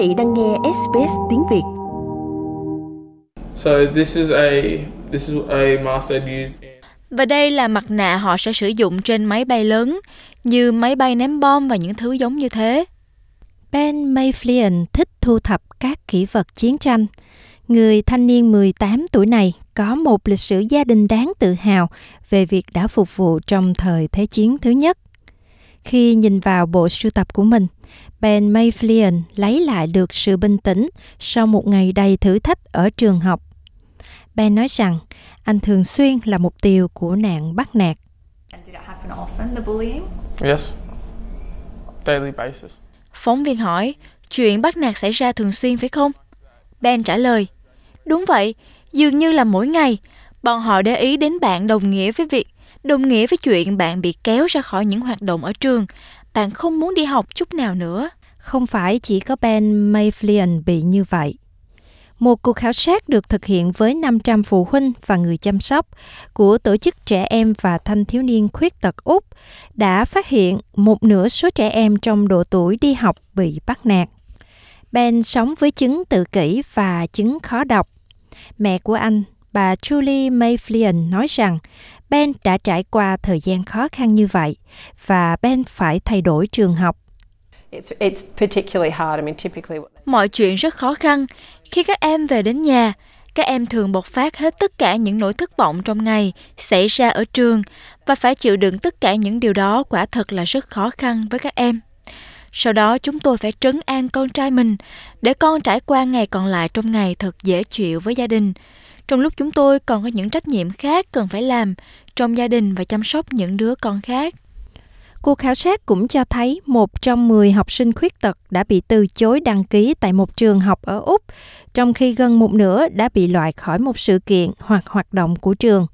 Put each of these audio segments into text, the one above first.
vị đang nghe SBS tiếng Việt. So this is a this is a mask I'd use in Và đây là mặt nạ họ sẽ sử dụng trên máy bay lớn, như máy bay ném bom và những thứ giống như thế. Ben Mayflian thích thu thập các kỷ vật chiến tranh. Người thanh niên 18 tuổi này có một lịch sử gia đình đáng tự hào về việc đã phục vụ trong thời Thế chiến thứ nhất. Khi nhìn vào bộ sưu tập của mình, Ben Mayflian lấy lại được sự bình tĩnh sau một ngày đầy thử thách ở trường học. Ben nói rằng anh thường xuyên là mục tiêu của nạn bắt nạt. And did it happen often, the bullying? yes daily basis. Phóng viên hỏi, chuyện bắt nạt xảy ra thường xuyên phải không? Ben trả lời, đúng vậy, dường như là mỗi ngày, bọn họ để ý đến bạn đồng nghĩa với việc, đồng nghĩa với chuyện bạn bị kéo ra khỏi những hoạt động ở trường, bạn không muốn đi học chút nào nữa. Không phải chỉ có Ben Mayflian bị như vậy. Một cuộc khảo sát được thực hiện với 500 phụ huynh và người chăm sóc của Tổ chức Trẻ Em và Thanh Thiếu Niên Khuyết tật Úc đã phát hiện một nửa số trẻ em trong độ tuổi đi học bị bắt nạt. Ben sống với chứng tự kỷ và chứng khó đọc. Mẹ của anh, bà Julie Mayflian nói rằng Ben đã trải qua thời gian khó khăn như vậy và Ben phải thay đổi trường học. It's, it's particularly hard. I mean, typically, Mọi chuyện rất khó khăn. Khi các em về đến nhà, các em thường bộc phát hết tất cả những nỗi thất vọng trong ngày xảy ra ở trường và phải chịu đựng tất cả những điều đó quả thật là rất khó khăn với các em. Sau đó chúng tôi phải trấn an con trai mình để con trải qua ngày còn lại trong ngày thật dễ chịu với gia đình. Trong lúc chúng tôi còn có những trách nhiệm khác cần phải làm trong gia đình và chăm sóc những đứa con khác. Cuộc khảo sát cũng cho thấy một trong 10 học sinh khuyết tật đã bị từ chối đăng ký tại một trường học ở Úc, trong khi gần một nửa đã bị loại khỏi một sự kiện hoặc hoạt động của trường.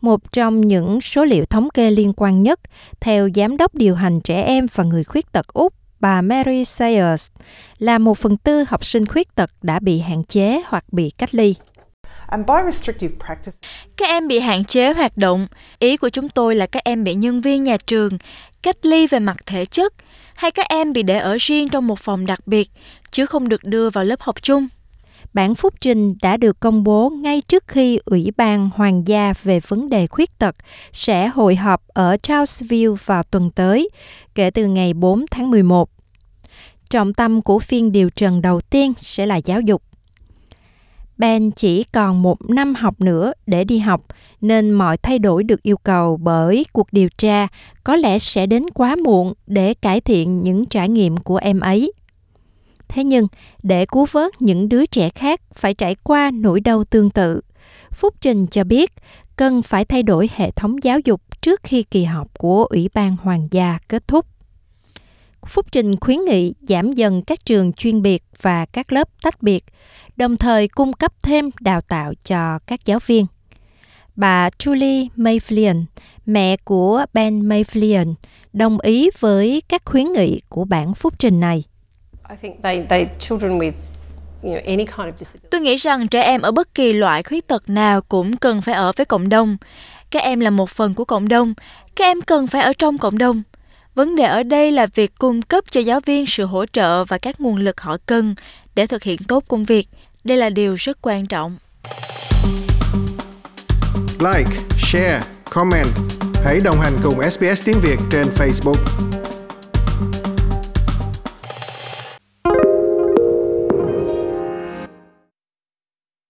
Một trong những số liệu thống kê liên quan nhất, theo Giám đốc điều hành trẻ em và người khuyết tật Úc, bà Mary Sayers, là một phần tư học sinh khuyết tật đã bị hạn chế hoặc bị cách ly. Các em bị hạn chế hoạt động. Ý của chúng tôi là các em bị nhân viên nhà trường cách ly về mặt thể chất hay các em bị để ở riêng trong một phòng đặc biệt chứ không được đưa vào lớp học chung. Bản phúc trình đã được công bố ngay trước khi Ủy ban Hoàng gia về vấn đề khuyết tật sẽ hội họp ở Charlesville vào tuần tới, kể từ ngày 4 tháng 11. Trọng tâm của phiên điều trần đầu tiên sẽ là giáo dục. Ben chỉ còn một năm học nữa để đi học, nên mọi thay đổi được yêu cầu bởi cuộc điều tra có lẽ sẽ đến quá muộn để cải thiện những trải nghiệm của em ấy. Thế nhưng, để cứu vớt những đứa trẻ khác phải trải qua nỗi đau tương tự, Phúc Trình cho biết cần phải thay đổi hệ thống giáo dục trước khi kỳ họp của Ủy ban Hoàng gia kết thúc. Phúc Trình khuyến nghị giảm dần các trường chuyên biệt và các lớp tách biệt, đồng thời cung cấp thêm đào tạo cho các giáo viên. Bà Julie Mayflian, mẹ của Ben Mayflian, đồng ý với các khuyến nghị của bản phúc trình này. I think they, they children with you know any kind of disability. Tôi nghĩ rằng trẻ em ở bất kỳ loại khuyết tật nào cũng cần phải ở với cộng đồng. Các em là một phần của cộng đồng, các em cần phải ở trong cộng đồng. Vấn đề ở đây là việc cung cấp cho giáo viên sự hỗ trợ và các nguồn lực họ cần để thực hiện tốt công việc. Đây là điều rất quan trọng. Like, share, comment. Hãy đồng hành cùng SBS tiếng Việt trên Facebook.